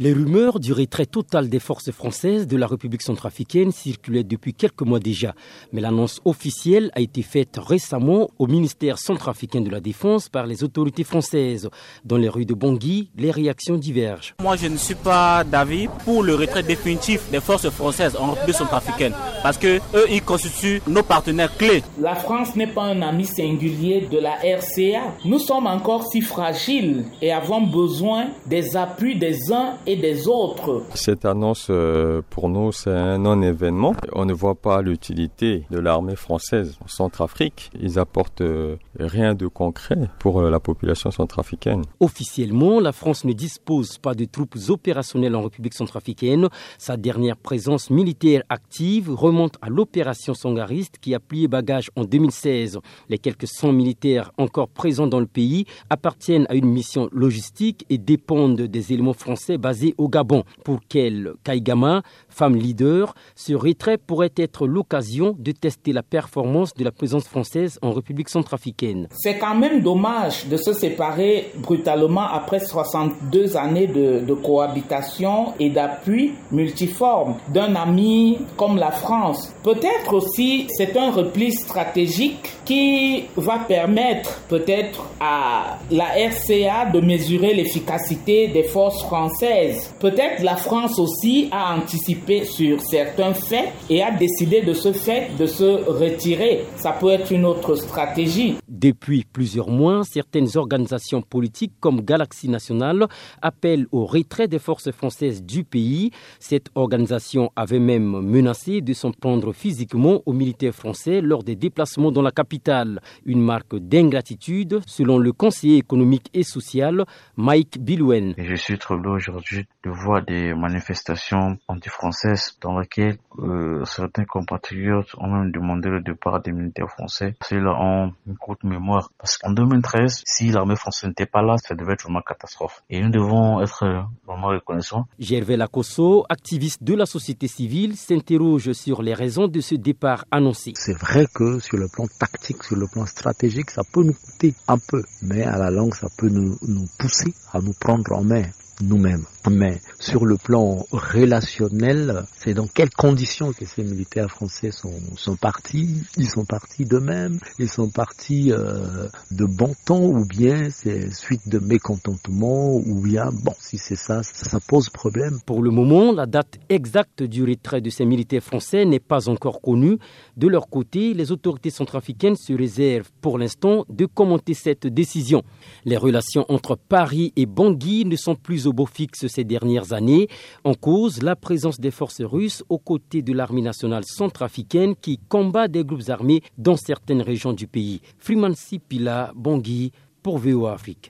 Les rumeurs du retrait total des forces françaises de la République centrafricaine circulaient depuis quelques mois déjà, mais l'annonce officielle a été faite récemment au ministère centrafricain de la Défense par les autorités françaises. Dans les rues de Bangui, les réactions divergent. Moi, je ne suis pas d'avis pour le retrait définitif des forces françaises en République centrafricaine, parce que eux, ils constituent nos partenaires clés. La France n'est pas un ami singulier de la RCA. Nous sommes encore si fragiles et avons besoin des appuis des uns des autres. Cette annonce, euh, pour nous, c'est un non-événement. On ne voit pas l'utilité de l'armée française en Centrafrique. Ils apportent euh, rien de concret pour euh, la population centrafricaine. Officiellement, la France ne dispose pas de troupes opérationnelles en République centrafricaine. Sa dernière présence militaire active remonte à l'opération sangariste qui a plié bagage en 2016. Les quelques 100 militaires encore présents dans le pays appartiennent à une mission logistique et dépendent des éléments français basés au Gabon. Pour qu'elle, Kaigama, femme leader, ce retrait pourrait être l'occasion de tester la performance de la présence française en République centrafricaine. C'est quand même dommage de se séparer brutalement après 62 années de, de cohabitation et d'appui multiforme d'un ami comme la France. Peut-être aussi c'est un repli stratégique qui va permettre peut-être à la RCA de mesurer l'efficacité des forces françaises Peut-être la France aussi a anticipé sur certains faits et a décidé de ce fait de se retirer. Ça peut être une autre stratégie. Depuis plusieurs mois, certaines organisations politiques comme Galaxy National appellent au retrait des forces françaises du pays. Cette organisation avait même menacé de s'en prendre physiquement aux militaires français lors des déplacements dans la capitale. Une marque d'ingratitude, selon le conseiller économique et social Mike Bilouen. Je suis troublé aujourd'hui de voir des manifestations anti-françaises dans lesquelles euh, certains compatriotes ont même demandé le départ des militaires français. Ceux-là ont une courte mémoire parce qu'en 2013, si l'armée française n'était pas là, ça devait être vraiment catastrophe. Et nous devons être vraiment reconnaissants. Gervais Lacosso, activiste de la société civile, s'interroge sur les raisons de ce départ annoncé. C'est vrai que sur le plan tactique, sur le plan stratégique, ça peut nous coûter un peu, mais à la longue, ça peut nous, nous pousser à nous prendre en main nous-mêmes. Mais sur le plan relationnel, c'est dans quelles conditions que ces militaires français sont, partis Ils sont partis d'eux-mêmes Ils sont partis euh, de bon temps Ou bien c'est suite de mécontentement Ou bien, bon, si c'est ça, ça, pose problème. Pour le moment, la date exacte du retrait de ces militaires français n'est pas encore connue. De leur côté, les autorités centrafricaines se réservent pour l'instant de commenter cette décision. Les relations entre Paris et Bangui ne sont plus au beau fixe ces dernières années. En cause, la présence des forces russes aux côtés de l'armée nationale centrafricaine qui combat des groupes armés dans certaines régions du pays. Freeman Sipila, Bangui, pour VO Afrique.